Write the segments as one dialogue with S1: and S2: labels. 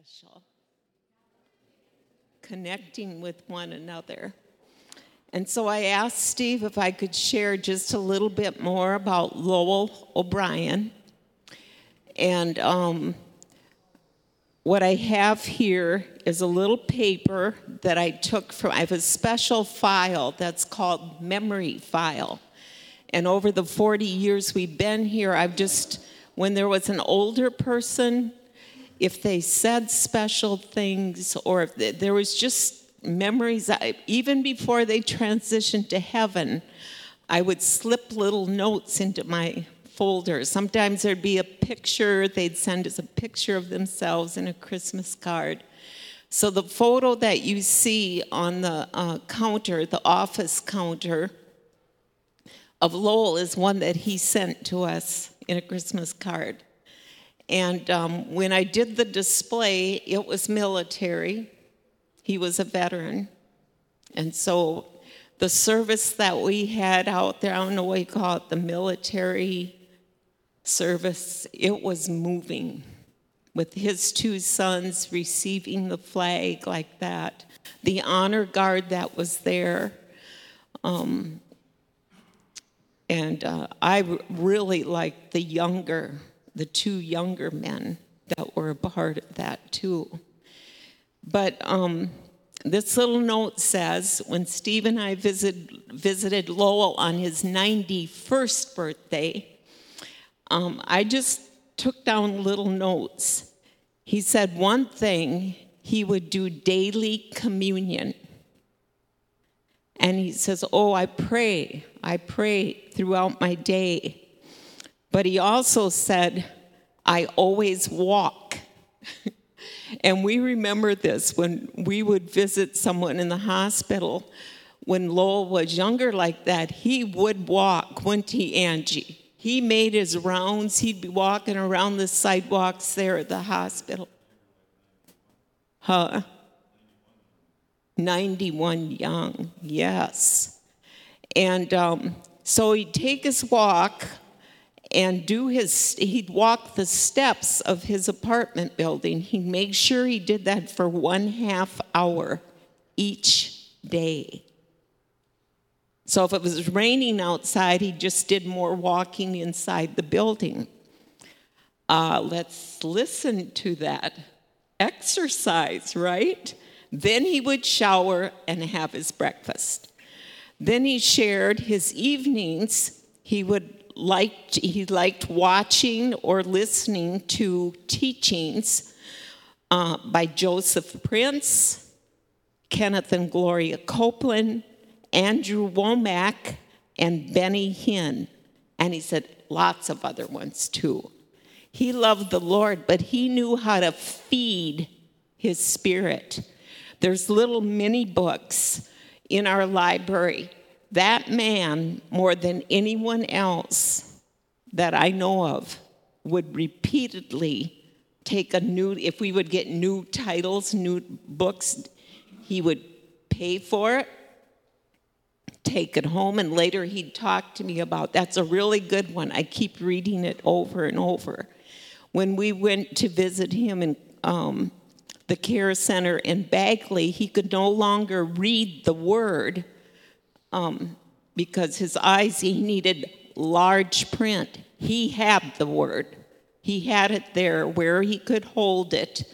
S1: special. Connecting with one another. And so I asked Steve if I could share just a little bit more about Lowell O'Brien. And um, what I have here is a little paper that I took from, I have a special file that's called Memory File. And over the 40 years we've been here, I've just, when there was an older person, if they said special things or if there was just memories, even before they transitioned to heaven, I would slip little notes into my folder. Sometimes there'd be a picture, they'd send us a picture of themselves in a Christmas card. So the photo that you see on the uh, counter, the office counter of Lowell, is one that he sent to us in a Christmas card. And um, when I did the display, it was military. He was a veteran. And so the service that we had out there, I don't know what you call it, the military service, it was moving with his two sons receiving the flag like that, the honor guard that was there. Um, and uh, I really liked the younger, the two younger men that were a part of that too. But um, this little note says when Steve and I visit, visited Lowell on his 91st birthday, um, I just took down little notes. He said one thing he would do daily communion. And he says, Oh, I pray, I pray throughout my day. But he also said, I always walk. and we remember this when we would visit someone in the hospital. When Lowell was younger like that, he would walk, wouldn't he, Angie? He made his rounds. He'd be walking around the sidewalks there at the hospital. Huh? 91 young, yes. And um, so he'd take his walk and do his, he'd walk the steps of his apartment building. he made sure he did that for one half hour each day. So if it was raining outside, he just did more walking inside the building. Uh, let's listen to that exercise, right? Then he would shower and have his breakfast. Then he shared his evenings. He would liked he liked watching or listening to teachings uh, by Joseph Prince, Kenneth and Gloria Copeland, Andrew Wommack, and Benny Hinn. And he said lots of other ones too. He loved the Lord, but he knew how to feed his spirit. There's little mini books in our library. That man, more than anyone else that I know of, would repeatedly take a new, if we would get new titles, new books, he would pay for it take it home. And later he'd talk to me about that's a really good one. I keep reading it over and over. When we went to visit him in um, the care center in Bagley, he could no longer read the word um, because his eyes, he needed large print. He had the word, he had it there where he could hold it,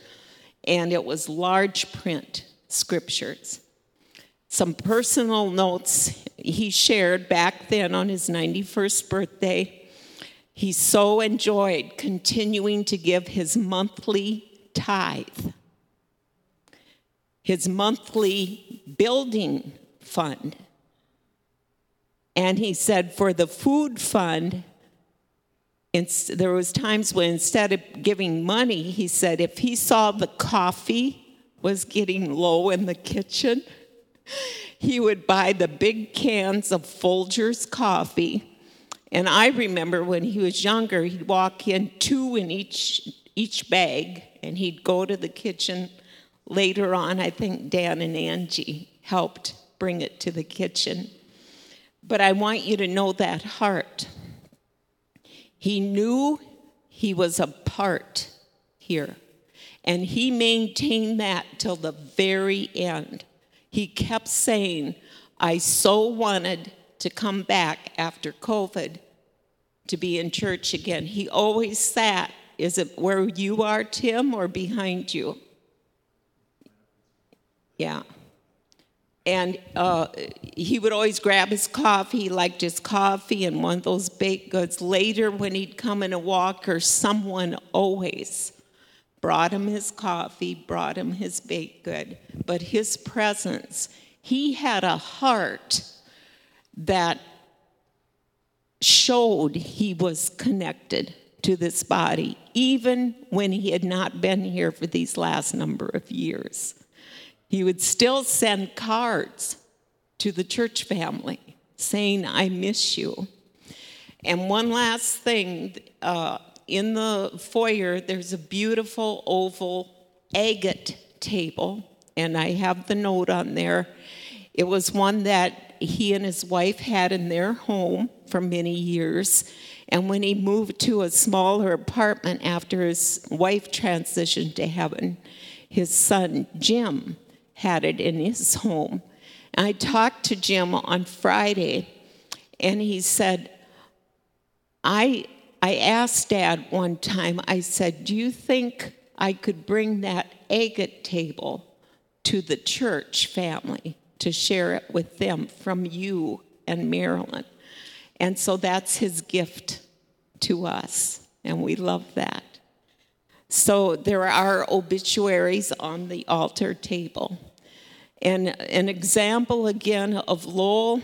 S1: and it was large print scriptures some personal notes he shared back then on his 91st birthday. He so enjoyed continuing to give his monthly tithe, his monthly building fund. And he said for the food fund, there was times when instead of giving money, he said if he saw the coffee was getting low in the kitchen, he would buy the big cans of Folgers coffee. And I remember when he was younger, he'd walk in two in each, each bag, and he'd go to the kitchen. Later on, I think Dan and Angie helped bring it to the kitchen. But I want you to know that heart. He knew he was a part here. And he maintained that till the very end. He kept saying, I so wanted to come back after COVID to be in church again. He always sat, is it where you are, Tim, or behind you? Yeah. And uh, he would always grab his coffee, he liked his coffee and one of those baked goods. Later, when he'd come in a walker, someone always brought him his coffee, brought him his baked good. But his presence, he had a heart that showed he was connected to this body, even when he had not been here for these last number of years. He would still send cards to the church family saying, I miss you. And one last thing uh, in the foyer, there's a beautiful oval agate table, and I have the note on there. It was one that he and his wife had in their home for many years. And when he moved to a smaller apartment after his wife transitioned to heaven, his son Jim had it in his home. I talked to Jim on Friday, and he said, I, I asked Dad one time, I said, Do you think I could bring that agate table to the church family to share it with them from you and Marilyn? And so that's his gift to us, and we love that. So there are obituaries on the altar table. And an example again of Lowell,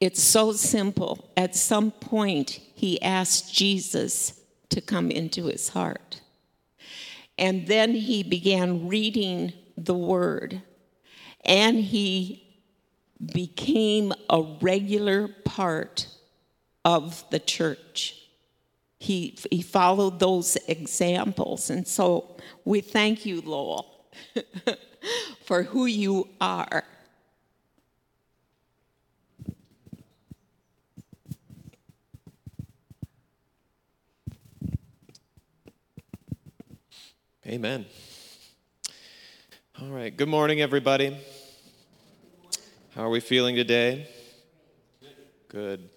S1: it's so simple. At some point, he asked Jesus to come into his heart. And then he began reading the word, and he became a regular part of the church. He, he followed those examples. And so we thank you, Lowell, for who you are.
S2: Amen. All right. Good morning, everybody. How are we feeling today? Good.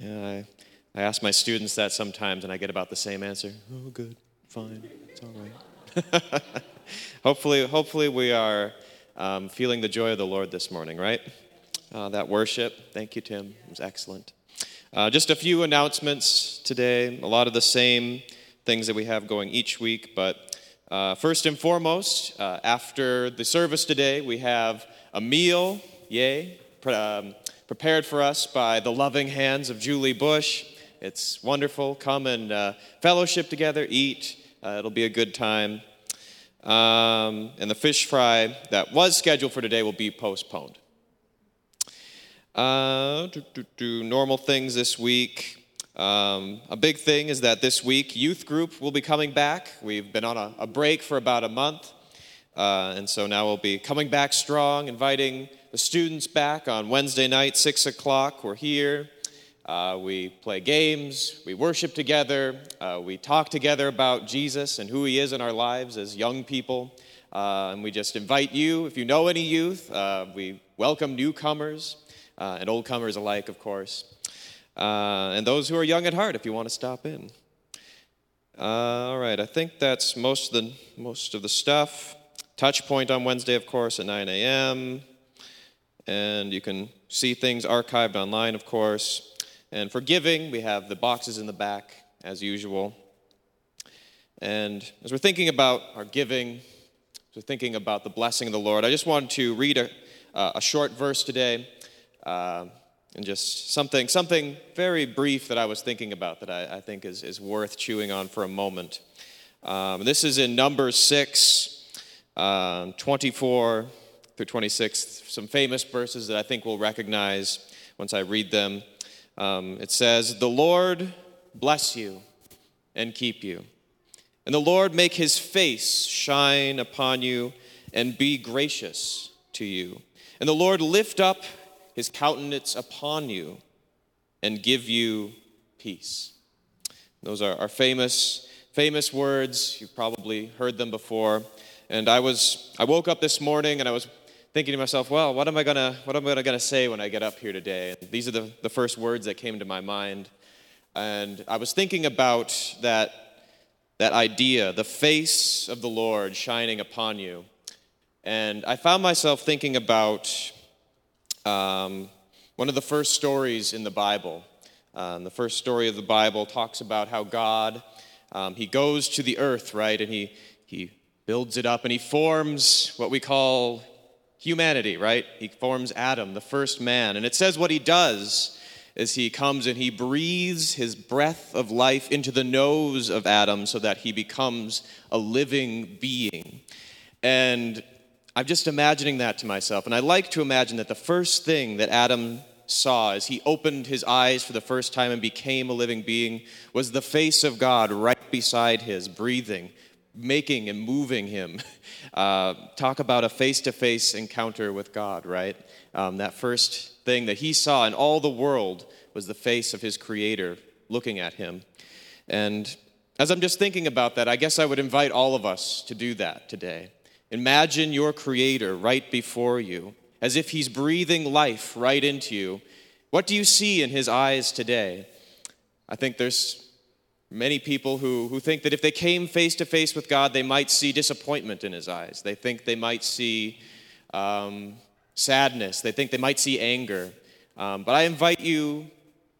S2: Yeah, I, I ask my students that sometimes, and I get about the same answer. Oh, good, fine, it's all right. hopefully, hopefully we are um, feeling the joy of the Lord this morning, right? Uh, that worship. Thank you, Tim. It was excellent. Uh, just a few announcements today. A lot of the same things that we have going each week, but uh, first and foremost, uh, after the service today, we have a meal. Yay! Um, prepared for us by the loving hands of Julie Bush. It's wonderful. Come and uh, fellowship together, eat. Uh, it'll be a good time. Um, and the fish fry that was scheduled for today will be postponed. Uh, do, do, do, normal things this week. Um, a big thing is that this week, youth group will be coming back. We've been on a, a break for about a month. Uh, and so now we'll be coming back strong, inviting the students back on Wednesday night, 6 o'clock. We're here. Uh, we play games, we worship together, uh, we talk together about Jesus and who he is in our lives as young people. Uh, and we just invite you, if you know any youth, uh, we welcome newcomers uh, and old comers alike, of course. Uh, and those who are young at heart, if you want to stop in. all right, I think that's most of the, most of the stuff. Touch point on Wednesday, of course, at 9 a.m and you can see things archived online, of course. And for giving, we have the boxes in the back, as usual. And as we're thinking about our giving, as we're thinking about the blessing of the Lord, I just wanted to read a, uh, a short verse today, uh, and just something, something very brief that I was thinking about that I, I think is, is worth chewing on for a moment. Um, this is in Numbers 6, uh, 24 through 26, some famous verses that I think we'll recognize once I read them. Um, it says, The Lord bless you and keep you. And the Lord make his face shine upon you and be gracious to you. And the Lord lift up his countenance upon you and give you peace. Those are, are famous famous words. You've probably heard them before. And I was I woke up this morning and I was thinking to myself, well, what am I gonna what am I gonna say when I get up here today? And these are the, the first words that came to my mind. And I was thinking about that that idea, the face of the Lord shining upon you. And I found myself thinking about um, one of the first stories in the Bible. Um, the first story of the Bible talks about how God, um, he goes to the earth, right, and he, he builds it up and he forms what we call humanity, right? He forms Adam, the first man. And it says what he does is he comes and he breathes his breath of life into the nose of Adam so that he becomes a living being. And I'm just imagining that to myself. And I like to imagine that the first thing that Adam saw as he opened his eyes for the first time and became a living being was the face of God right beside his, breathing, making and moving him. Uh, talk about a face to face encounter with God, right? Um, that first thing that he saw in all the world was the face of his creator looking at him. And as I'm just thinking about that, I guess I would invite all of us to do that today. Imagine your Creator right before you, as if He's breathing life right into you. What do you see in His eyes today? I think there's many people who, who think that if they came face to face with God, they might see disappointment in His eyes. They think they might see um, sadness. They think they might see anger. Um, but I invite you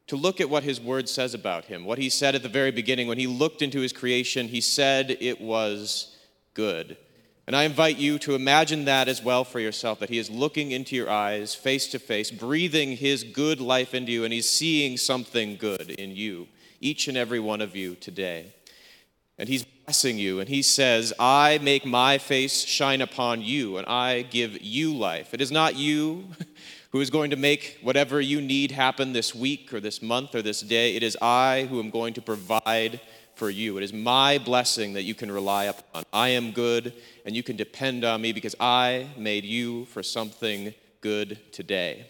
S2: to look at what His Word says about Him. What He said at the very beginning, when He looked into His creation, He said it was good. And I invite you to imagine that as well for yourself that He is looking into your eyes face to face, breathing His good life into you, and He's seeing something good in you, each and every one of you today. And He's blessing you, and He says, I make my face shine upon you, and I give you life. It is not you who is going to make whatever you need happen this week or this month or this day. It is I who am going to provide for you. It is my blessing that you can rely upon. I am good, and you can depend on me because I made you for something good today.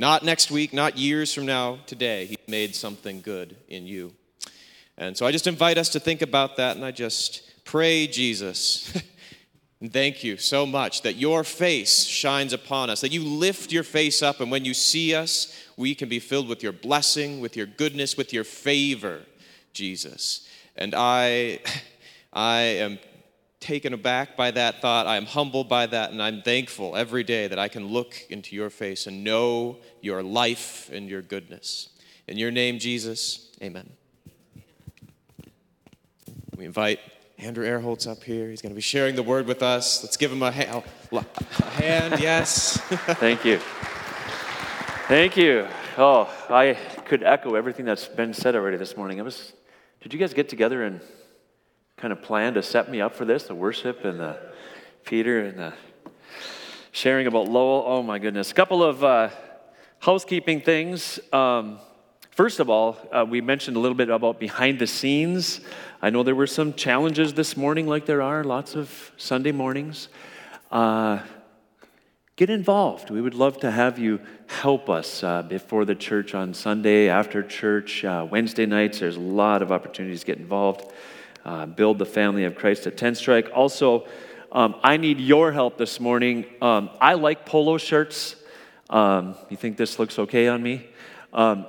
S2: Not next week, not years from now, today. He made something good in you. And so I just invite us to think about that, and I just pray, Jesus. And thank you so much that your face shines upon us, that you lift your face up, and when you see us, we can be filled with your blessing, with your goodness, with your favor, Jesus. And I, I am taken aback by that thought. I am humbled by that, and I'm thankful every day that I can look into your face and know your life and your goodness. In your name, Jesus, amen. We invite Andrew Airholtz up here. He's going to be sharing the word with us. Let's give him a, ha- oh, a hand. Yes.
S3: Thank you. Thank you. Oh, I could echo everything that's been said already this morning. It was did you guys get together and kind of plan to set me up for this? The worship and the Peter and the sharing about Lowell. Oh my goodness. A couple of uh, housekeeping things. Um, first of all, uh, we mentioned a little bit about behind the scenes. I know there were some challenges this morning, like there are lots of Sunday mornings. Uh, get involved. We would love to have you help us uh, before the church on Sunday, after church, uh, Wednesday nights. There's a lot of opportunities to get involved. Uh, build the family of Christ at Tenstrike. Also, um, I need your help this morning. Um, I like polo shirts. Um, you think this looks okay on me? Um,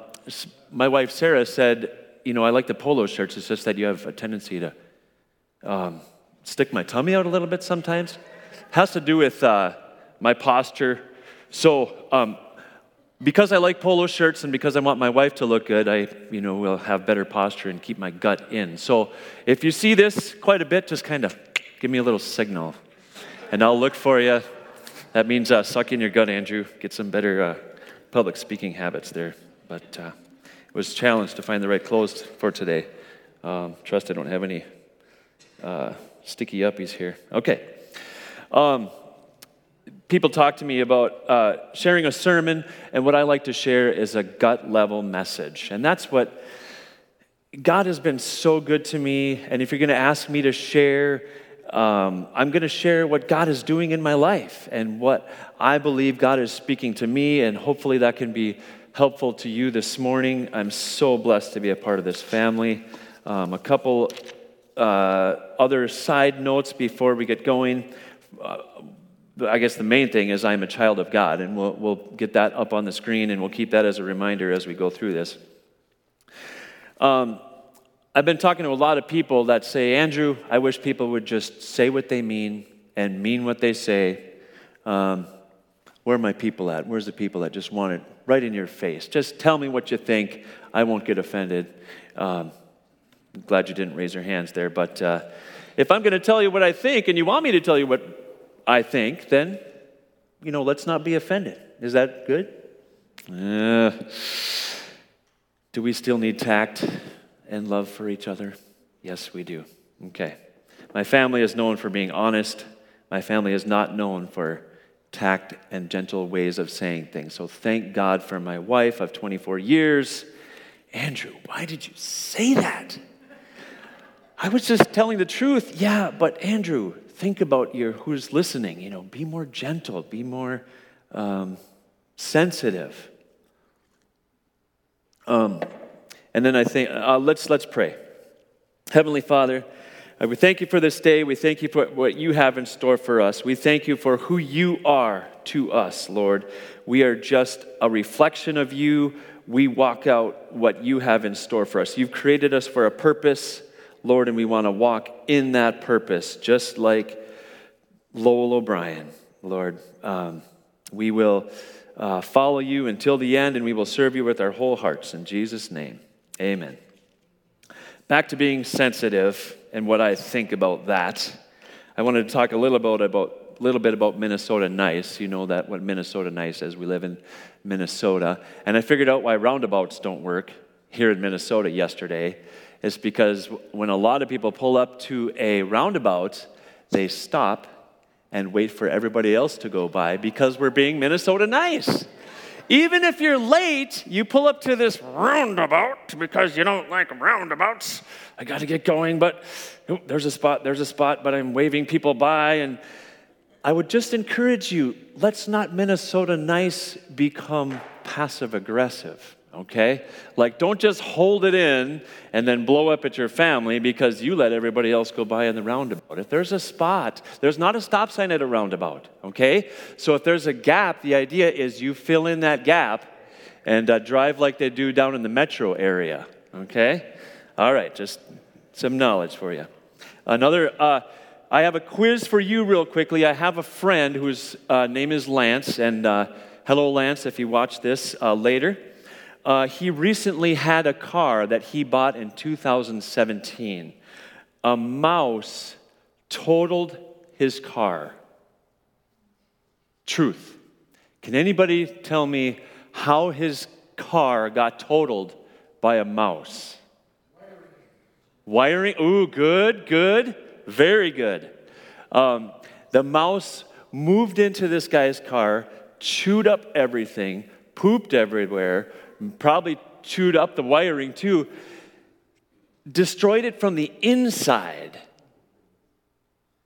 S3: my wife Sarah said, You know, I like the polo shirts. It's just that you have a tendency to um, stick my tummy out a little bit sometimes. Has to do with uh, my posture. So, um, because I like polo shirts and because I want my wife to look good, I, you know, will have better posture and keep my gut in. So, if you see this quite a bit, just kind of give me a little signal, and I'll look for you. That means uh, suck in your gut, Andrew. Get some better uh, public speaking habits there. But uh, it was a challenge to find the right clothes for today. Um, trust I don't have any uh, sticky uppies here. Okay. Um, people talk to me about uh, sharing a sermon, and what I like to share is a gut level message. And that's what God has been so good to me. And if you're going to ask me to share, um, I'm going to share what God is doing in my life and what I believe God is speaking to me, and hopefully that can be helpful to you this morning. I'm so blessed to be a part of this family. Um, a couple uh, other side notes before we get going. Uh, I guess the main thing is I'm a child of God, and we'll, we'll get that up on the screen and we'll keep that as a reminder as we go through this. Um, I've been talking to a lot of people that say, Andrew, I wish people would just say what they mean and mean what they say. Um, where are my people at? Where's the people that just want it right in your face? Just tell me what you think. I won't get offended. Um, I'm glad you didn't raise your hands there. But uh, if I'm going to tell you what I think and you want me to tell you what I think, then, you know, let's not be offended. Is that good? Uh, do we still need tact and love for each other? Yes, we do. Okay. My family is known for being honest. My family is not known for tact and gentle ways of saying things. So thank God for my wife of 24 years. Andrew, why did you say that? I was just telling the truth. Yeah, but Andrew, think about your who's listening. You know, be more gentle, be more um, sensitive. Um, and then I think uh, let's let's pray. Heavenly Father, uh, we thank you for this day. We thank you for what you have in store for us. We thank you for who you are to us, Lord. We are just a reflection of you. We walk out what you have in store for us. You've created us for a purpose. Lord, and we want to walk in that purpose, just like Lowell O'Brien, Lord. Um, we will uh, follow you until the end, and we will serve you with our whole hearts. In Jesus' name, amen. Back to being sensitive and what I think about that. I wanted to talk a little about, about little bit about Minnesota Nice. You know that what Minnesota Nice is. We live in Minnesota, and I figured out why roundabouts don't work here in Minnesota yesterday is because when a lot of people pull up to a roundabout, they stop and wait for everybody else to go by because we're being Minnesota nice. Even if you're late, you pull up to this roundabout because you don't like roundabouts. I got to get going, but oh, there's a spot, there's a spot, but I'm waving people by. And I would just encourage you let's not Minnesota nice become passive aggressive okay? Like, don't just hold it in and then blow up at your family because you let everybody else go by in the roundabout. If there's a spot, there's not a stop sign at a roundabout, okay? So if there's a gap, the idea is you fill in that gap and uh, drive like they do down in the metro area, okay? All right, just some knowledge for you. Another, uh, I have a quiz for you real quickly. I have a friend whose uh, name is Lance, and uh, hello, Lance, if you watch this uh, later. Uh, he recently had a car that he bought in 2017. A mouse totaled his car. Truth. Can anybody tell me how his car got totaled by a mouse? Wiring. Wiring. Ooh, good, good, very good. Um, the mouse moved into this guy's car, chewed up everything, pooped everywhere, probably chewed up the wiring too, destroyed it from the inside.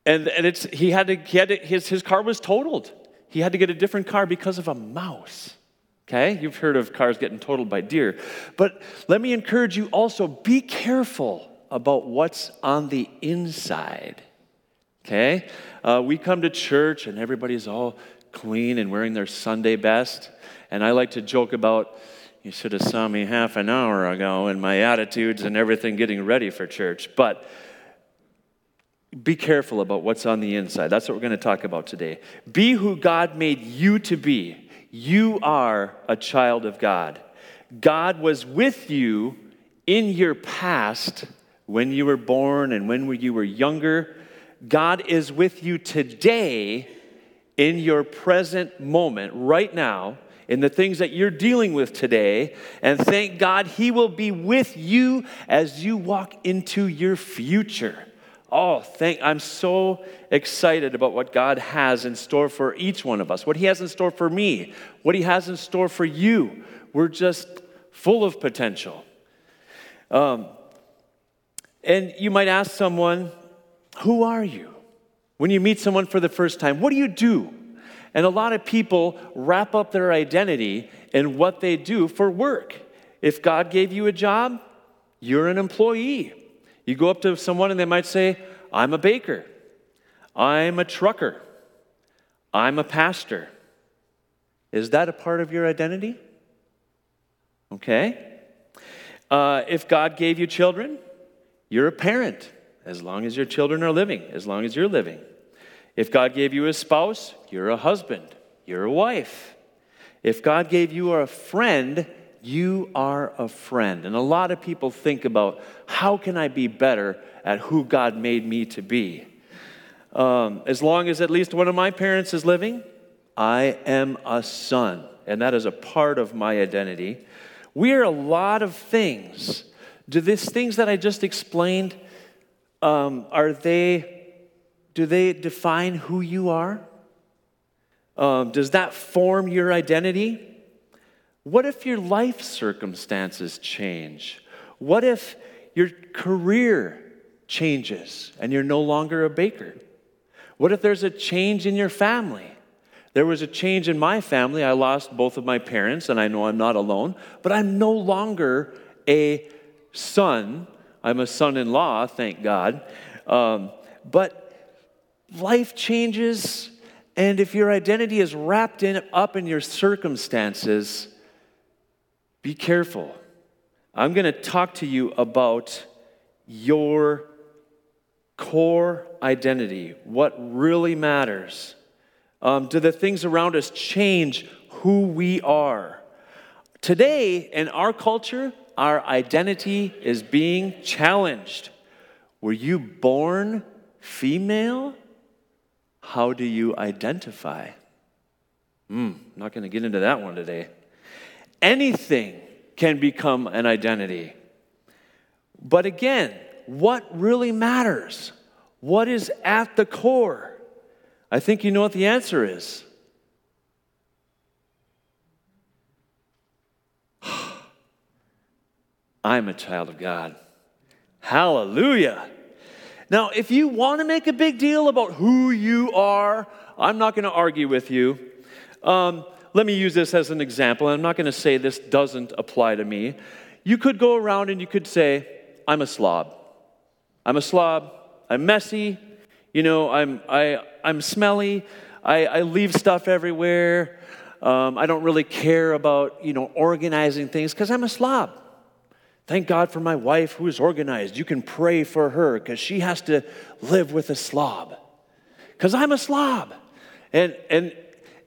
S3: And, and it's, he had to, he had his, his car was totaled. He had to get a different car because of a mouse. Okay? You've heard of cars getting totaled by deer. But let me encourage you also be careful about what's on the inside. Okay? Uh, we come to church and everybody's all clean and wearing their Sunday best. And I like to joke about you should have saw me half an hour ago and my attitudes and everything getting ready for church. But be careful about what's on the inside. That's what we're going to talk about today. Be who God made you to be. You are a child of God. God was with you in your past when you were born and when you were younger. God is with you today in your present moment, right now in the things that you're dealing with today. And thank God He will be with you as you walk into your future. Oh, thank I'm so excited about what God has in store for each one of us. What he has in store for me, what he has in store for you. We're just full of potential. Um, and you might ask someone, "Who are you?" When you meet someone for the first time, what do you do? And a lot of people wrap up their identity in what they do for work. If God gave you a job, you're an employee. You go up to someone and they might say, I'm a baker, I'm a trucker, I'm a pastor. Is that a part of your identity? Okay. Uh, if God gave you children, you're a parent as long as your children are living, as long as you're living. If God gave you a spouse, you're a husband, you're a wife. If God gave you a friend, you are a friend. And a lot of people think about how can I be better at who God made me to be? Um, as long as at least one of my parents is living, I am a son, and that is a part of my identity. We are a lot of things. Do these things that I just explained, um, are they, do they define who you are? Um, does that form your identity? What if your life circumstances change? What if your career changes and you're no longer a baker? What if there's a change in your family? There was a change in my family. I lost both of my parents, and I know I'm not alone, but I'm no longer a son. I'm a son in law, thank God. Um, but life changes, and if your identity is wrapped in, up in your circumstances, be careful. I'm going to talk to you about your core identity, what really matters. Um, do the things around us change who we are? Today, in our culture, our identity is being challenged. Were you born female? How do you identify? Hmm, I'm not going to get into that one today. Anything can become an identity. But again, what really matters? What is at the core? I think you know what the answer is. I'm a child of God. Hallelujah. Now, if you want to make a big deal about who you are, I'm not going to argue with you. Um, let me use this as an example. I'm not going to say this doesn't apply to me. You could go around and you could say, I'm a slob. I'm a slob. I'm messy. You know, I'm, I, I'm smelly. I, I leave stuff everywhere. Um, I don't really care about, you know, organizing things because I'm a slob. Thank God for my wife who is organized. You can pray for her because she has to live with a slob. Because I'm a slob. And, and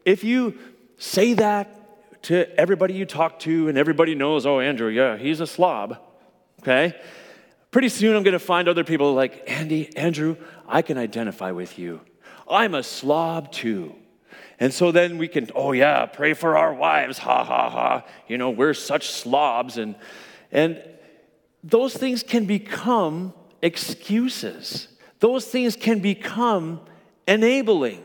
S3: if you say that to everybody you talk to and everybody knows, oh, Andrew, yeah, he's a slob, okay? Pretty soon I'm going to find other people like, Andy, Andrew, I can identify with you. I'm a slob too. And so then we can, oh yeah, pray for our wives, ha ha ha. You know, we're such slobs. And, and those things can become excuses, those things can become enabling.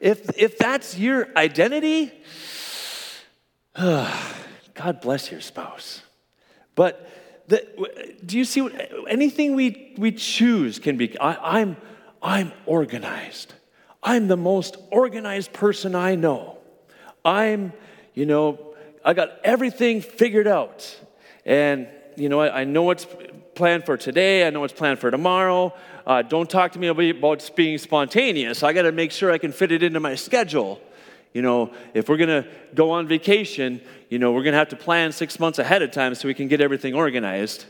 S3: If, if that's your identity, God bless your spouse. But the, do you see what, anything we, we choose can be? I, I'm, I'm organized. I'm the most organized person I know. I'm, you know, I got everything figured out. And, you know, I, I know what's planned for today. I know what's planned for tomorrow. Uh, don't talk to me about being spontaneous. I got to make sure I can fit it into my schedule. You know, if we're going to go on vacation, you know, we're going to have to plan six months ahead of time so we can get everything organized.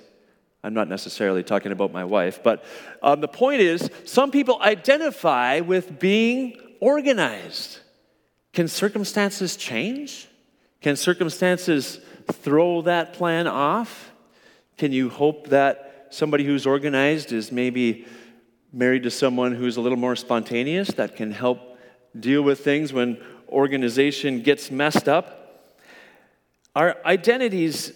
S3: I'm not necessarily talking about my wife, but um, the point is some people identify with being organized. Can circumstances change? Can circumstances throw that plan off? Can you hope that somebody who's organized is maybe married to someone who's a little more spontaneous that can help deal with things when organization gets messed up. Our identities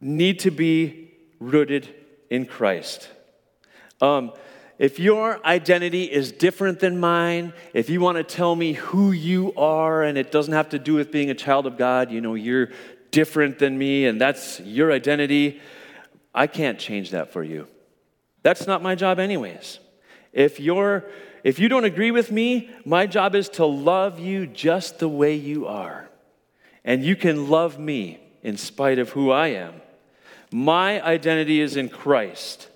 S3: need to be rooted in Christ. Um, if your identity is different than mine, if you want to tell me who you are and it doesn't have to do with being a child of God, you know, you're different than me and that's your identity, I can't change that for you. That's not my job, anyways. If you're if you don't agree with me, my job is to love you just the way you are. And you can love me in spite of who I am. My identity is in Christ.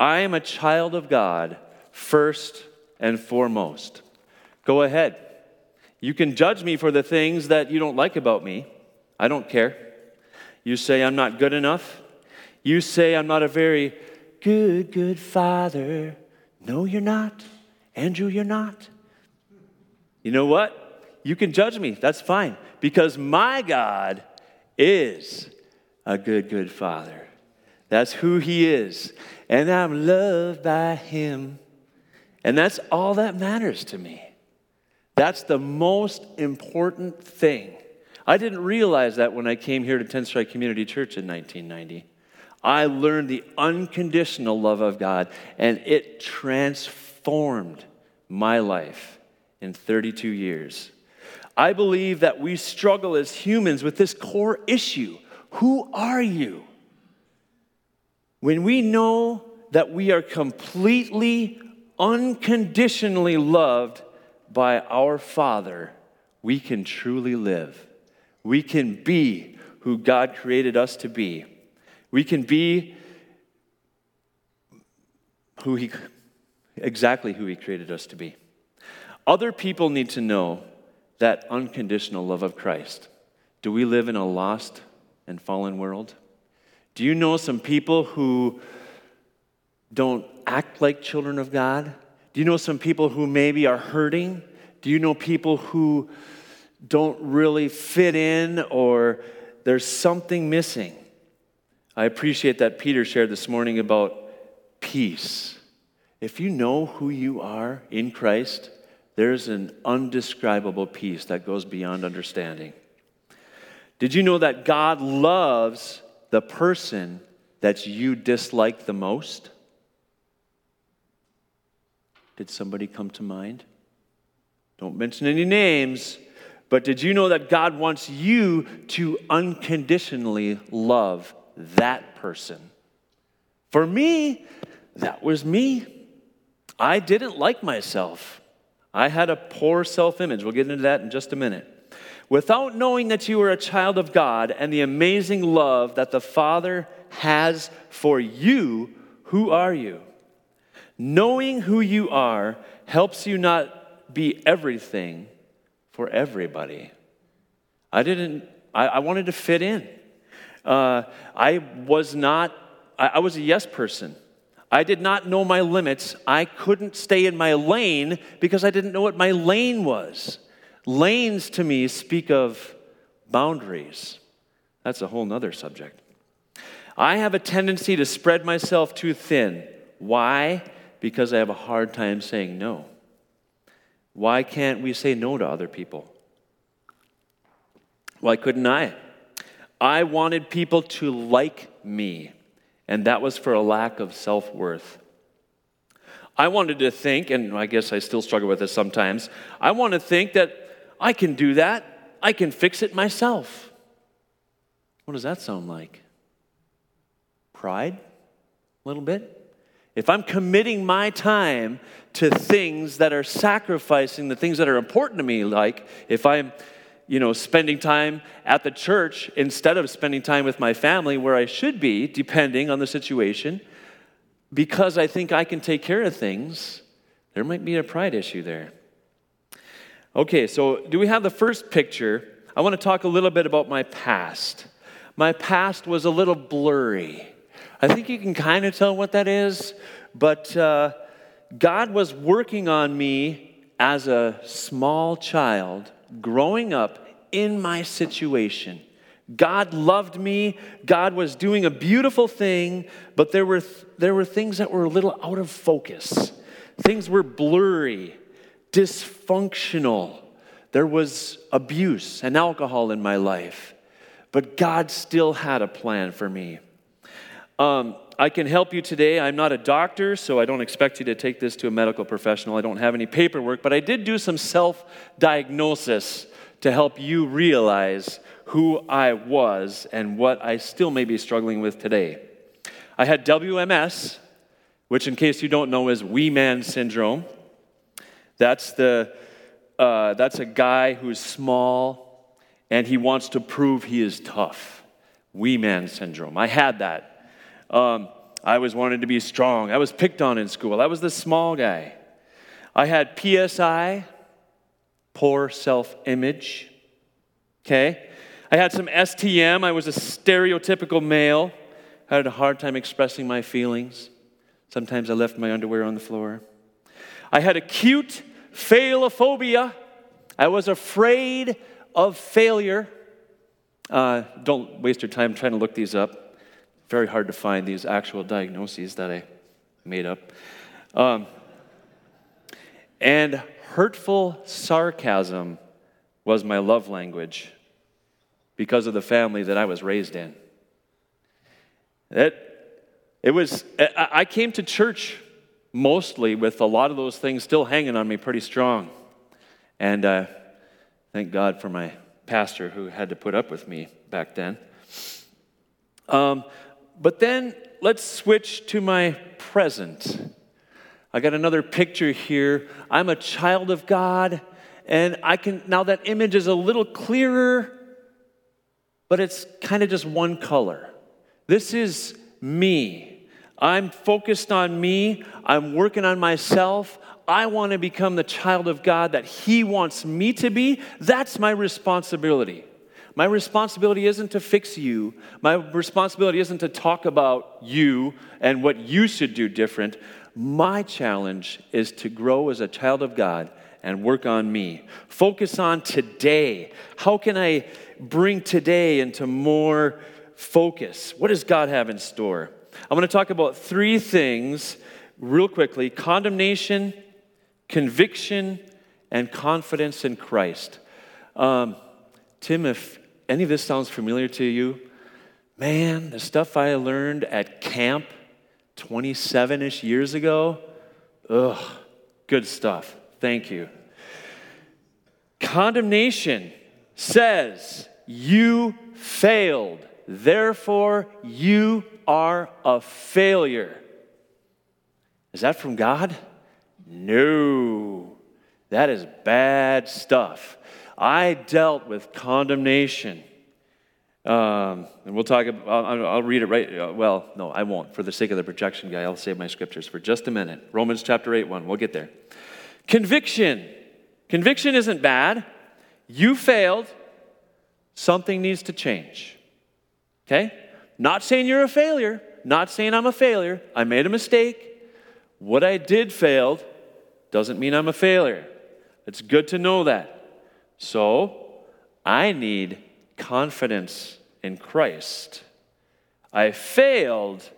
S3: I am a child of God first and foremost. Go ahead. You can judge me for the things that you don't like about me. I don't care. You say I'm not good enough. You say I'm not a very good, good father. No, you're not. Andrew, you're not. You know what? You can judge me. That's fine. Because my God is a good, good father. That's who he is. And I'm loved by him. And that's all that matters to me. That's the most important thing. I didn't realize that when I came here to Tenstrike Community Church in 1990. I learned the unconditional love of God, and it transformed my life in 32 years. I believe that we struggle as humans with this core issue Who are you? When we know that we are completely, unconditionally loved by our Father, we can truly live. We can be who God created us to be. We can be who He, exactly who He created us to be. Other people need to know that unconditional love of Christ. Do we live in a lost and fallen world? Do you know some people who don't act like children of God? Do you know some people who maybe are hurting? Do you know people who don't really fit in or there's something missing? I appreciate that Peter shared this morning about peace. If you know who you are in Christ, there's an undescribable peace that goes beyond understanding. Did you know that God loves the person that you dislike the most? Did somebody come to mind? Don't mention any names, but did you know that God wants you to unconditionally love that person? For me, that was me. I didn't like myself. I had a poor self image. We'll get into that in just a minute. Without knowing that you are a child of God and the amazing love that the Father has for you, who are you? Knowing who you are helps you not be everything for everybody. I didn't, I, I wanted to fit in. Uh, I was not, I, I was a yes person. I did not know my limits. I couldn't stay in my lane because I didn't know what my lane was. Lanes to me speak of boundaries. That's a whole nother subject. I have a tendency to spread myself too thin. Why? Because I have a hard time saying no. Why can't we say no to other people? Why couldn't I? I wanted people to like me, and that was for a lack of self worth. I wanted to think, and I guess I still struggle with this sometimes, I want to think that I can do that, I can fix it myself. What does that sound like? Pride? A little bit? If I'm committing my time to things that are sacrificing the things that are important to me, like if I'm you know, spending time at the church instead of spending time with my family where I should be, depending on the situation, because I think I can take care of things, there might be a pride issue there. Okay, so do we have the first picture? I want to talk a little bit about my past. My past was a little blurry. I think you can kind of tell what that is, but uh, God was working on me as a small child growing up in my situation. God loved me. God was doing a beautiful thing, but there were, th- there were things that were a little out of focus. Things were blurry, dysfunctional. There was abuse and alcohol in my life, but God still had a plan for me. Um, I can help you today. I'm not a doctor, so I don't expect you to take this to a medical professional. I don't have any paperwork, but I did do some self diagnosis to help you realize who I was and what I still may be struggling with today. I had WMS, which, in case you don't know, is Wee Man syndrome. That's, the, uh, that's a guy who's small and he wants to prove he is tough. Wee Man syndrome. I had that. Um, I always wanted to be strong. I was picked on in school. I was the small guy. I had PSI, poor self image. Okay? I had some STM. I was a stereotypical male. I had a hard time expressing my feelings. Sometimes I left my underwear on the floor. I had acute failophobia. I was afraid of failure. Uh, don't waste your time trying to look these up. Very hard to find these actual diagnoses that I made up. Um, and hurtful sarcasm was my love language because of the family that I was raised in. It, it was, I came to church mostly with a lot of those things still hanging on me pretty strong. And uh, thank God for my pastor who had to put up with me back then. Um, but then let's switch to my present. I got another picture here. I'm a child of God, and I can now that image is a little clearer, but it's kind of just one color. This is me. I'm focused on me. I'm working on myself. I want to become the child of God that He wants me to be. That's my responsibility. My responsibility isn't to fix you. My responsibility isn't to talk about you and what you should do different. My challenge is to grow as a child of God and work on me. Focus on today. How can I bring today into more focus? What does God have in store? I'm going to talk about three things real quickly condemnation, conviction, and confidence in Christ. Um, Tim, if any of this sounds familiar to you, man, the stuff I learned at camp 27 ish years ago, ugh, good stuff. Thank you. Condemnation says, You failed, therefore you are a failure. Is that from God? No. That is bad stuff. I dealt with condemnation. Um, and we'll talk about, I'll, I'll read it right. Uh, well, no, I won't. For the sake of the projection guy, I'll save my scriptures for just a minute. Romans chapter 8, 1. We'll get there. Conviction. Conviction isn't bad. You failed. Something needs to change. Okay? Not saying you're a failure. Not saying I'm a failure. I made a mistake. What I did failed doesn't mean I'm a failure. It's good to know that. So, I need confidence in Christ. I failed,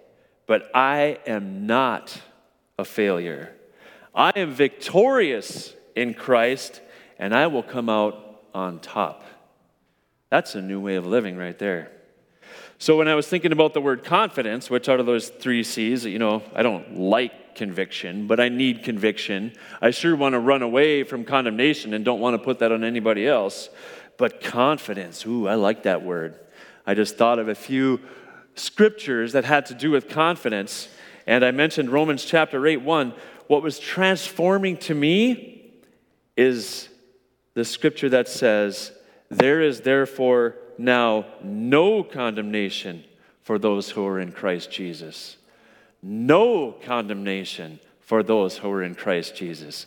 S3: but I am not a failure. I am victorious in Christ, and I will come out on top. That's a new way of living right there. So when I was thinking about the word confidence, which out of those three C's, you know, I don't like conviction, but I need conviction. I sure want to run away from condemnation and don't want to put that on anybody else. But confidence, ooh, I like that word. I just thought of a few scriptures that had to do with confidence. And I mentioned Romans chapter 8, 1. What was transforming to me is the scripture that says, There is therefore now no condemnation for those who are in Christ Jesus. No condemnation for those who are in Christ Jesus.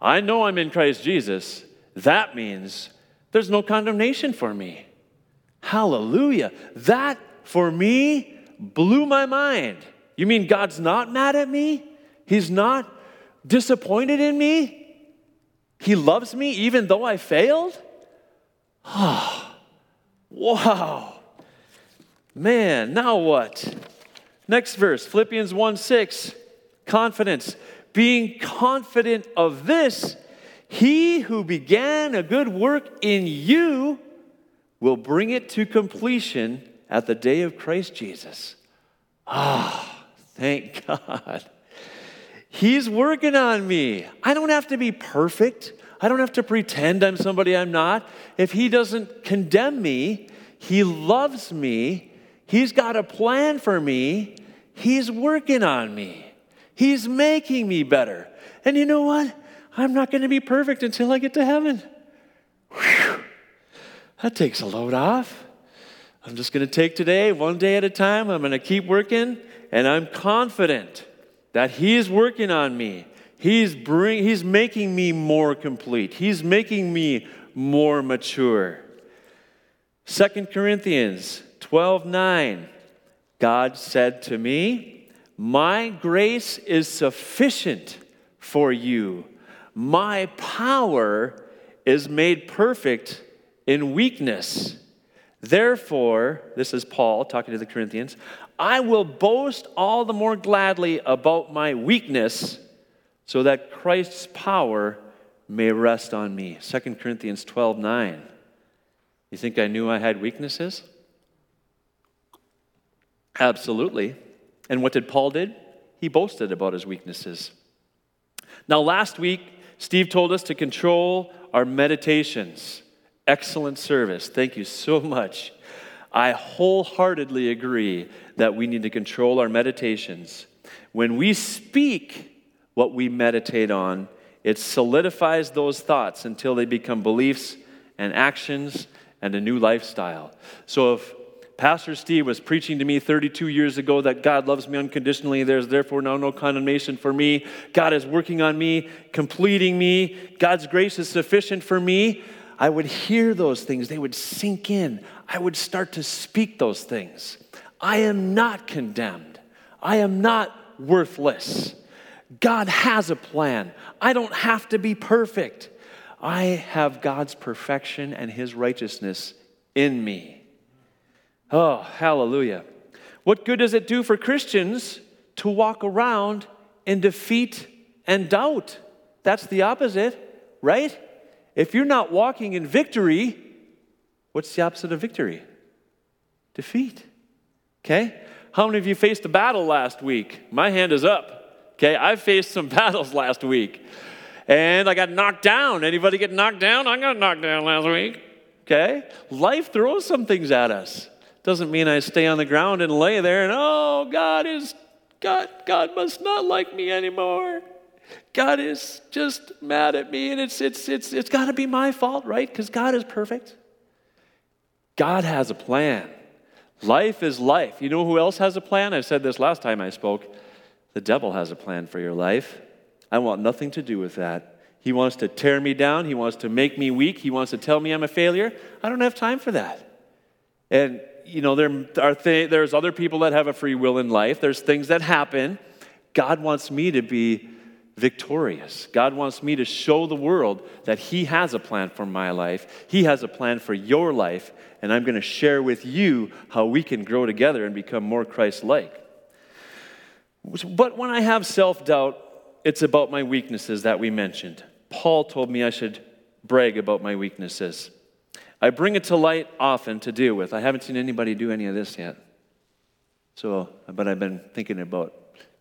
S3: I know I'm in Christ Jesus. That means there's no condemnation for me. Hallelujah. That for me blew my mind. You mean God's not mad at me? He's not disappointed in me? He loves me even though I failed? Oh, Wow. Man, now what? Next verse, Philippians 1 6. Confidence. Being confident of this, he who began a good work in you will bring it to completion at the day of Christ Jesus. Ah, oh, thank God. He's working on me. I don't have to be perfect. I don't have to pretend I'm somebody I'm not. If He doesn't condemn me, He loves me, He's got a plan for me, He's working on me, He's making me better. And you know what? I'm not going to be perfect until I get to heaven. Whew. That takes a load off. I'm just going to take today one day at a time. I'm going to keep working, and I'm confident that He's working on me. He's, bring, he's making me more complete. He's making me more mature. 2 Corinthians 12 9. God said to me, My grace is sufficient for you. My power is made perfect in weakness. Therefore, this is Paul talking to the Corinthians, I will boast all the more gladly about my weakness so that Christ's power may rest on me. 2 Corinthians 12 9. You think I knew I had weaknesses? Absolutely. And what did Paul did? He boasted about his weaknesses. Now last week Steve told us to control our meditations. Excellent service. Thank you so much. I wholeheartedly agree that we need to control our meditations. When we speak what we meditate on, it solidifies those thoughts until they become beliefs and actions and a new lifestyle. So if Pastor Steve was preaching to me 32 years ago that God loves me unconditionally. There's therefore now no condemnation for me. God is working on me, completing me. God's grace is sufficient for me. I would hear those things, they would sink in. I would start to speak those things. I am not condemned. I am not worthless. God has a plan. I don't have to be perfect. I have God's perfection and His righteousness in me. Oh, hallelujah. What good does it do for Christians to walk around in defeat and doubt? That's the opposite, right? If you're not walking in victory, what's the opposite of victory? Defeat. Okay? How many of you faced a battle last week? My hand is up. Okay, I faced some battles last week. And I got knocked down. Anybody get knocked down? I got knocked down last week. Okay? Life throws some things at us. Doesn't mean I stay on the ground and lay there and, oh, God is, God, God must not like me anymore. God is just mad at me and it's, it's, it's, it's got to be my fault, right? Because God is perfect. God has a plan. Life is life. You know who else has a plan? I said this last time I spoke. The devil has a plan for your life. I want nothing to do with that. He wants to tear me down. He wants to make me weak. He wants to tell me I'm a failure. I don't have time for that. And you know, there are th- there's other people that have a free will in life. There's things that happen. God wants me to be victorious. God wants me to show the world that He has a plan for my life. He has a plan for your life. And I'm going to share with you how we can grow together and become more Christ like. But when I have self doubt, it's about my weaknesses that we mentioned. Paul told me I should brag about my weaknesses. I bring it to light often to deal with. I haven't seen anybody do any of this yet. So, but I've been thinking about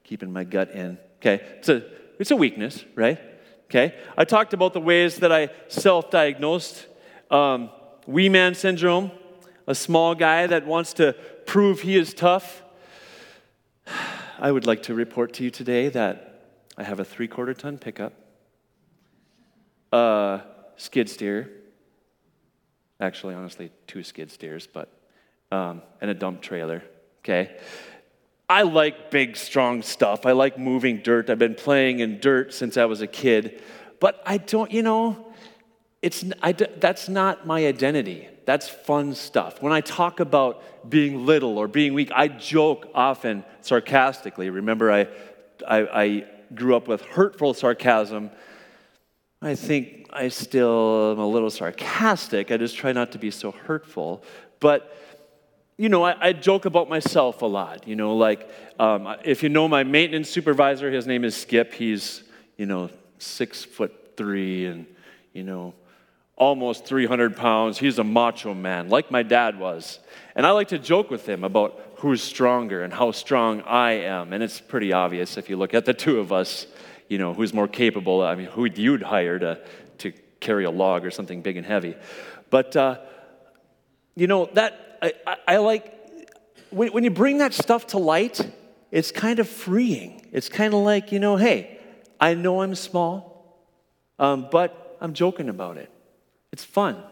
S3: keeping my gut in. Okay, it's a, it's a weakness, right? Okay, I talked about the ways that I self diagnosed um, wee man syndrome, a small guy that wants to prove he is tough. I would like to report to you today that I have a three quarter ton pickup, a skid steer, Actually, honestly, two skid steers, but um, and a dump trailer. Okay. I like big, strong stuff. I like moving dirt. I've been playing in dirt since I was a kid, but I don't. You know, it's I, that's not my identity. That's fun stuff. When I talk about being little or being weak, I joke often sarcastically. Remember, I, I, I grew up with hurtful sarcasm I think I still am a little sarcastic. I just try not to be so hurtful. But, you know, I, I joke about myself a lot. You know, like um, if you know my maintenance supervisor, his name is Skip. He's, you know, six foot three and, you know, almost 300 pounds. He's a macho man, like my dad was. And I like to joke with him about who's stronger and how strong I am. And it's pretty obvious if you look at the two of us you know, who's more capable. I mean, who you'd hire to, to carry a log or something big and heavy. But, uh, you know, that, I, I, I like, when, when you bring that stuff to light, it's kind of freeing. It's kind of like, you know, hey, I know I'm small, um, but I'm joking about it. It's fun.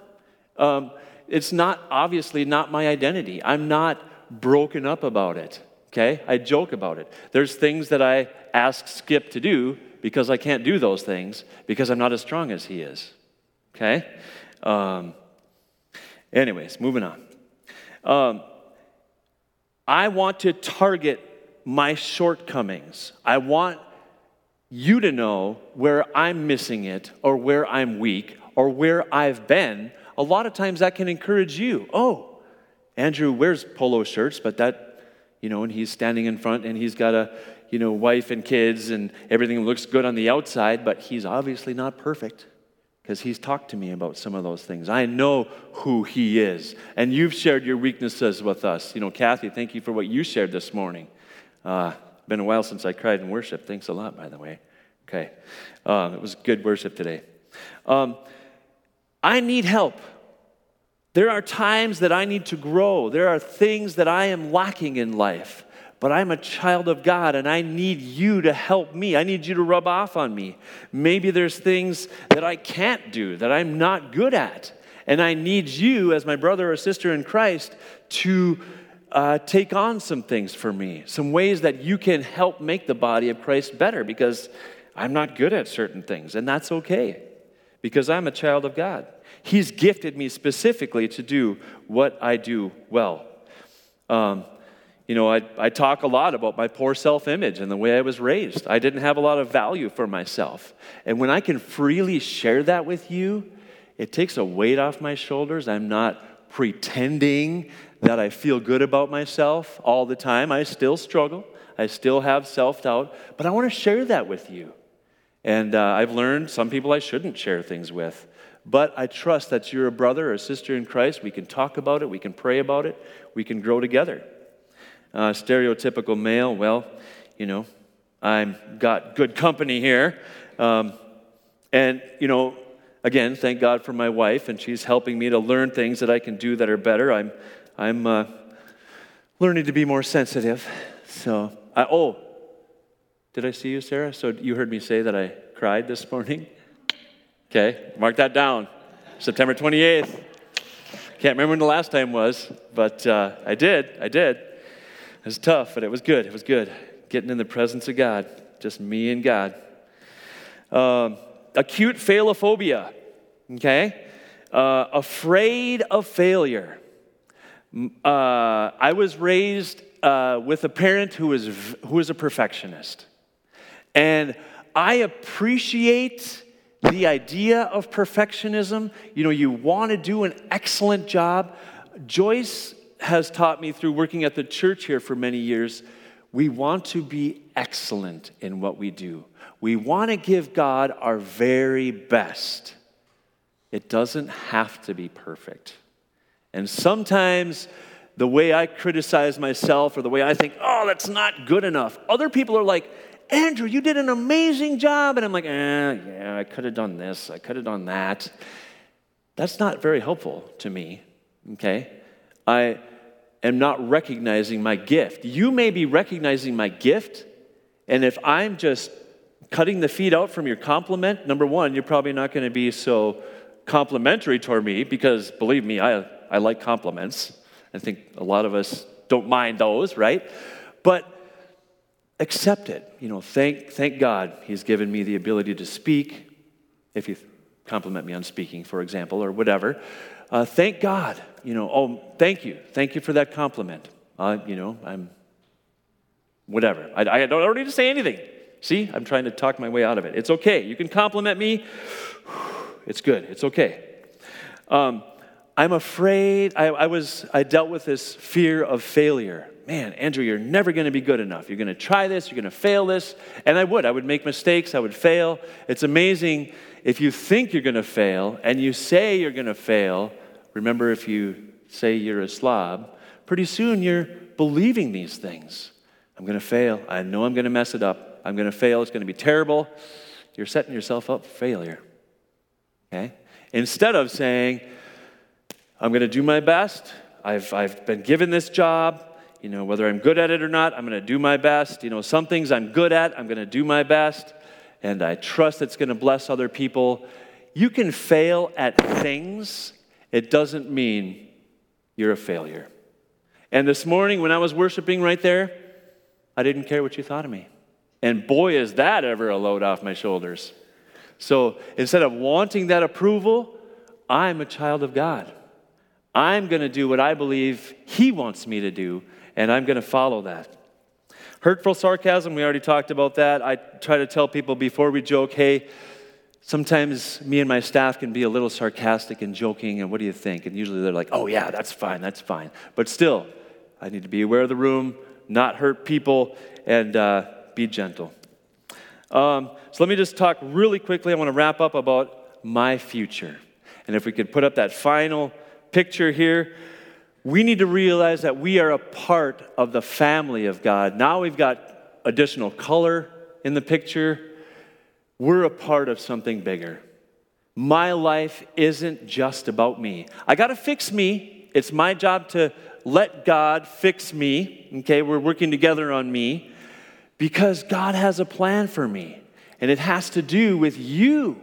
S3: Um, it's not, obviously, not my identity. I'm not broken up about it. Okay? I joke about it. There's things that I ask Skip to do because I can't do those things because I'm not as strong as he is. Okay? Um, anyways, moving on. Um, I want to target my shortcomings. I want you to know where I'm missing it or where I'm weak or where I've been. A lot of times that can encourage you. Oh, Andrew wears polo shirts, but that, you know, and he's standing in front and he's got a, you know, wife and kids and everything looks good on the outside, but he's obviously not perfect because he's talked to me about some of those things. I know who he is. And you've shared your weaknesses with us. You know, Kathy, thank you for what you shared this morning. Uh, been a while since I cried in worship. Thanks a lot, by the way. Okay. Um, it was good worship today. Um, I need help. There are times that I need to grow. There are things that I am lacking in life but I'm a child of God and I need you to help me. I need you to rub off on me. Maybe there's things that I can't do, that I'm not good at. And I need you, as my brother or sister in Christ, to uh, take on some things for me, some ways that you can help make the body of Christ better because I'm not good at certain things. And that's okay because I'm a child of God. He's gifted me specifically to do what I do well. Um, you know, I, I talk a lot about my poor self image and the way I was raised. I didn't have a lot of value for myself. And when I can freely share that with you, it takes a weight off my shoulders. I'm not pretending that I feel good about myself all the time. I still struggle, I still have self doubt, but I want to share that with you. And uh, I've learned some people I shouldn't share things with. But I trust that you're a brother or a sister in Christ. We can talk about it, we can pray about it, we can grow together. Uh, stereotypical male, well, you know, I've got good company here. Um, and, you know, again, thank God for my wife, and she's helping me to learn things that I can do that are better. I'm, I'm uh, learning to be more sensitive. So, I, oh, did I see you, Sarah? So you heard me say that I cried this morning? Okay, mark that down. September 28th. Can't remember when the last time was, but uh, I did. I did. It was tough, but it was good. It was good. Getting in the presence of God, just me and God. Um, acute failophobia, okay? Uh, afraid of failure. Uh, I was raised uh, with a parent who was, who was a perfectionist. And I appreciate the idea of perfectionism. You know, you want to do an excellent job. Joyce has taught me through working at the church here for many years, we want to be excellent in what we do. We want to give God our very best. It doesn't have to be perfect. And sometimes the way I criticize myself or the way I think, oh, that's not good enough, other people are like, Andrew, you did an amazing job. And I'm like, eh, yeah, I could have done this, I could have done that. That's not very helpful to me, okay? I, am not recognizing my gift. You may be recognizing my gift, and if I'm just cutting the feed out from your compliment, number one, you're probably not going to be so complimentary toward me because believe me, I, I like compliments. I think a lot of us don't mind those, right? But accept it. You know, thank, thank God He's given me the ability to speak. If you compliment me on speaking, for example, or whatever, uh, thank God you know, oh, thank you. Thank you for that compliment. Uh, you know, I'm whatever. I, I, don't, need to say anything. See, I'm trying to talk my way out of it. It's okay. You can compliment me. It's good. It's okay. Um, I'm afraid. I, I, was. I dealt with this fear of failure. Man, Andrew, you're never going to be good enough. You're going to try this. You're going to fail this, and I would. I would make mistakes. I would fail. It's amazing if you think you're going to fail and you say you're going to fail Remember, if you say you're a slob, pretty soon you're believing these things. I'm going to fail. I know I'm going to mess it up. I'm going to fail. It's going to be terrible. You're setting yourself up for failure. Okay? Instead of saying, I'm going to do my best. I've, I've been given this job. You know, whether I'm good at it or not, I'm going to do my best. You know, some things I'm good at, I'm going to do my best. And I trust it's going to bless other people. You can fail at things it doesn't mean you're a failure. And this morning, when I was worshiping right there, I didn't care what you thought of me. And boy, is that ever a load off my shoulders. So instead of wanting that approval, I'm a child of God. I'm going to do what I believe He wants me to do, and I'm going to follow that. Hurtful sarcasm, we already talked about that. I try to tell people before we joke, hey, sometimes me and my staff can be a little sarcastic and joking, and what do you think? And usually they're like, oh, yeah, that's fine, that's fine. But still, I need to be aware of the room, not hurt people, and uh, be gentle. Um, so let me just talk really quickly. I want to wrap up about my future. And if we could put up that final picture here, we need to realize that we are a part of the family of God. Now we've got additional color in the picture. We're a part of something bigger. My life isn't just about me. I got to fix me. It's my job to let God fix me. Okay, we're working together on me because God has a plan for me. And it has to do with you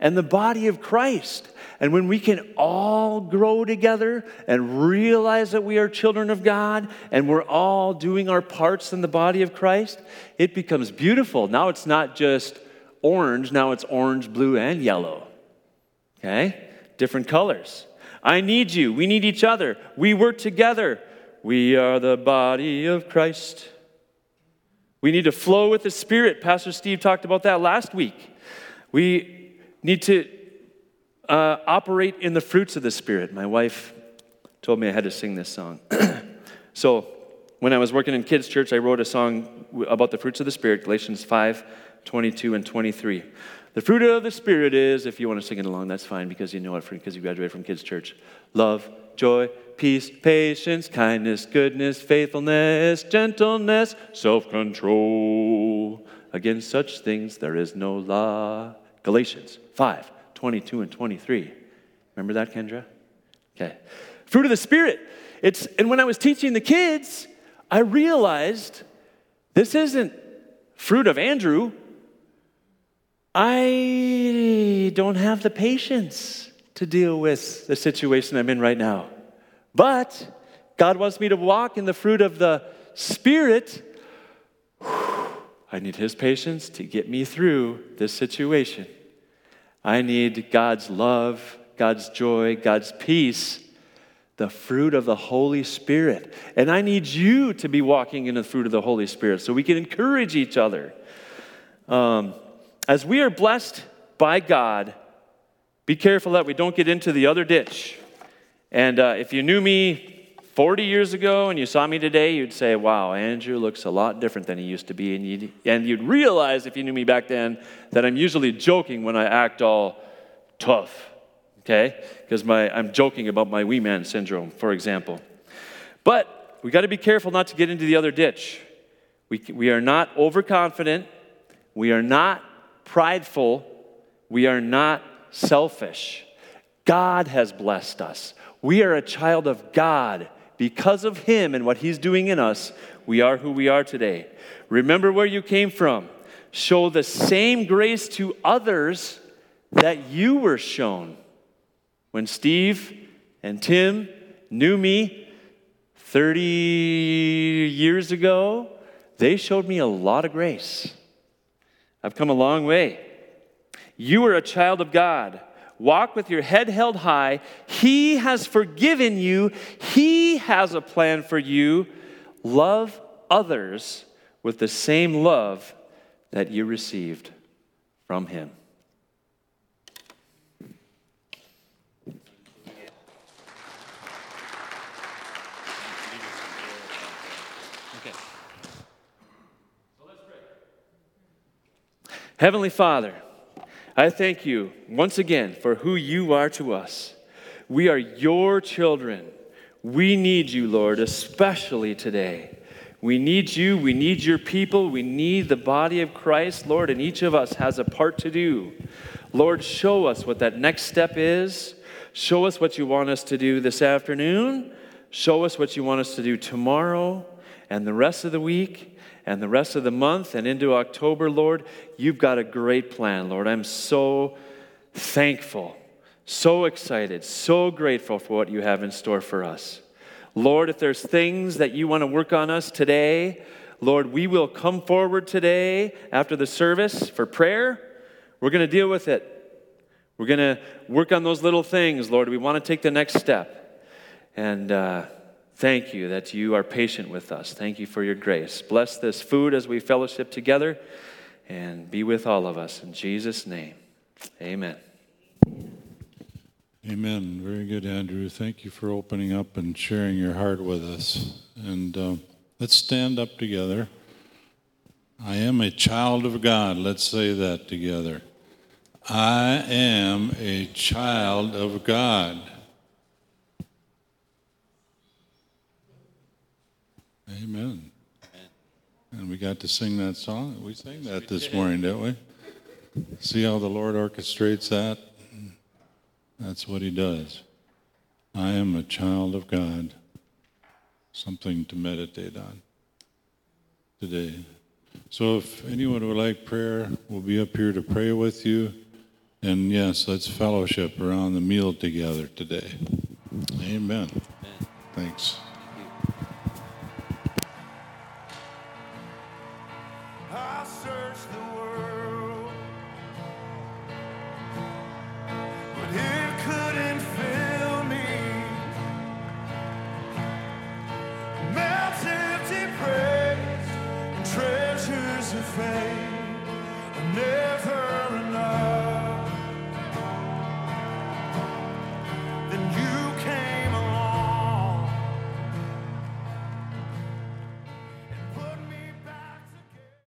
S3: and the body of Christ. And when we can all grow together and realize that we are children of God and we're all doing our parts in the body of Christ, it becomes beautiful. Now it's not just orange, now it's orange, blue, and yellow. Okay? Different colors. I need you. We need each other. We work together. We are the body of Christ. We need to flow with the Spirit. Pastor Steve talked about that last week. We need to uh, operate in the fruits of the Spirit. My wife told me I had to sing this song. so, when I was working in kids' church, I wrote a song about the fruits of the Spirit, Galatians 5 22 and 23. The fruit of the Spirit is, if you want to sing it along, that's fine because you know it because you graduated from kids' church love, joy, peace, patience, kindness, goodness, faithfulness, gentleness, self control. Against such things there is no law. Galatians 5 22 and 23. Remember that, Kendra? Okay. Fruit of the Spirit. It's, and when I was teaching the kids, I realized this isn't fruit of Andrew. I don't have the patience to deal with the situation I'm in right now. But God wants me to walk in the fruit of the Spirit. I need His patience to get me through this situation. I need God's love, God's joy, God's peace, the fruit of the Holy Spirit. And I need you to be walking in the fruit of the Holy Spirit so we can encourage each other. Um, as we are blessed by God, be careful that we don't get into the other ditch. And uh, if you knew me 40 years ago and you saw me today, you'd say, wow, Andrew looks a lot different than he used to be. And you'd, and you'd realize, if you knew me back then, that I'm usually joking when I act all tough, okay? Because I'm joking about my wee man syndrome, for example. But we got to be careful not to get into the other ditch. We, we are not overconfident. We are not prideful. We are not selfish. God has blessed us. We are a child of God. Because of Him and what He's doing in us, we are who we are today. Remember where you came from. Show the same grace to others that you were shown. When Steve and Tim knew me 30 years ago, they showed me a lot of grace. I've come a long way. You are a child of God. Walk with your head held high. He has forgiven you, He has a plan for you. Love others with the same love that you received from Him. Heavenly Father, I thank you once again for who you are to us. We are your children. We need you, Lord, especially today. We need you. We need your people. We need the body of Christ, Lord, and each of us has a part to do. Lord, show us what that next step is. Show us what you want us to do this afternoon. Show us what you want us to do tomorrow and the rest of the week and the rest of the month and into October, Lord, you've got a great plan, Lord. I'm so thankful, so excited, so grateful for what you have in store for us. Lord, if there's things that you want to work on us today, Lord, we will come forward today after the service for prayer. We're going to deal with it. We're going to work on those little things, Lord. We want to take the next step. And uh, thank you that you are patient with us. Thank you for your grace. Bless this food as we fellowship together and be with all of us. In Jesus' name, amen.
S4: Amen. Very good, Andrew. Thank you for opening up and sharing your heart with us. And uh, let's stand up together. I am a child of God. Let's say that together. I am a child of God. Amen. And we got to sing that song. We sang that this morning, didn't we? See how the Lord orchestrates that? That's what He does. I am a child of God. Something to meditate on today. So, if anyone would like prayer, we'll be up here to pray with you. And yes, let's fellowship around the meal together today. Amen. Amen. Thanks.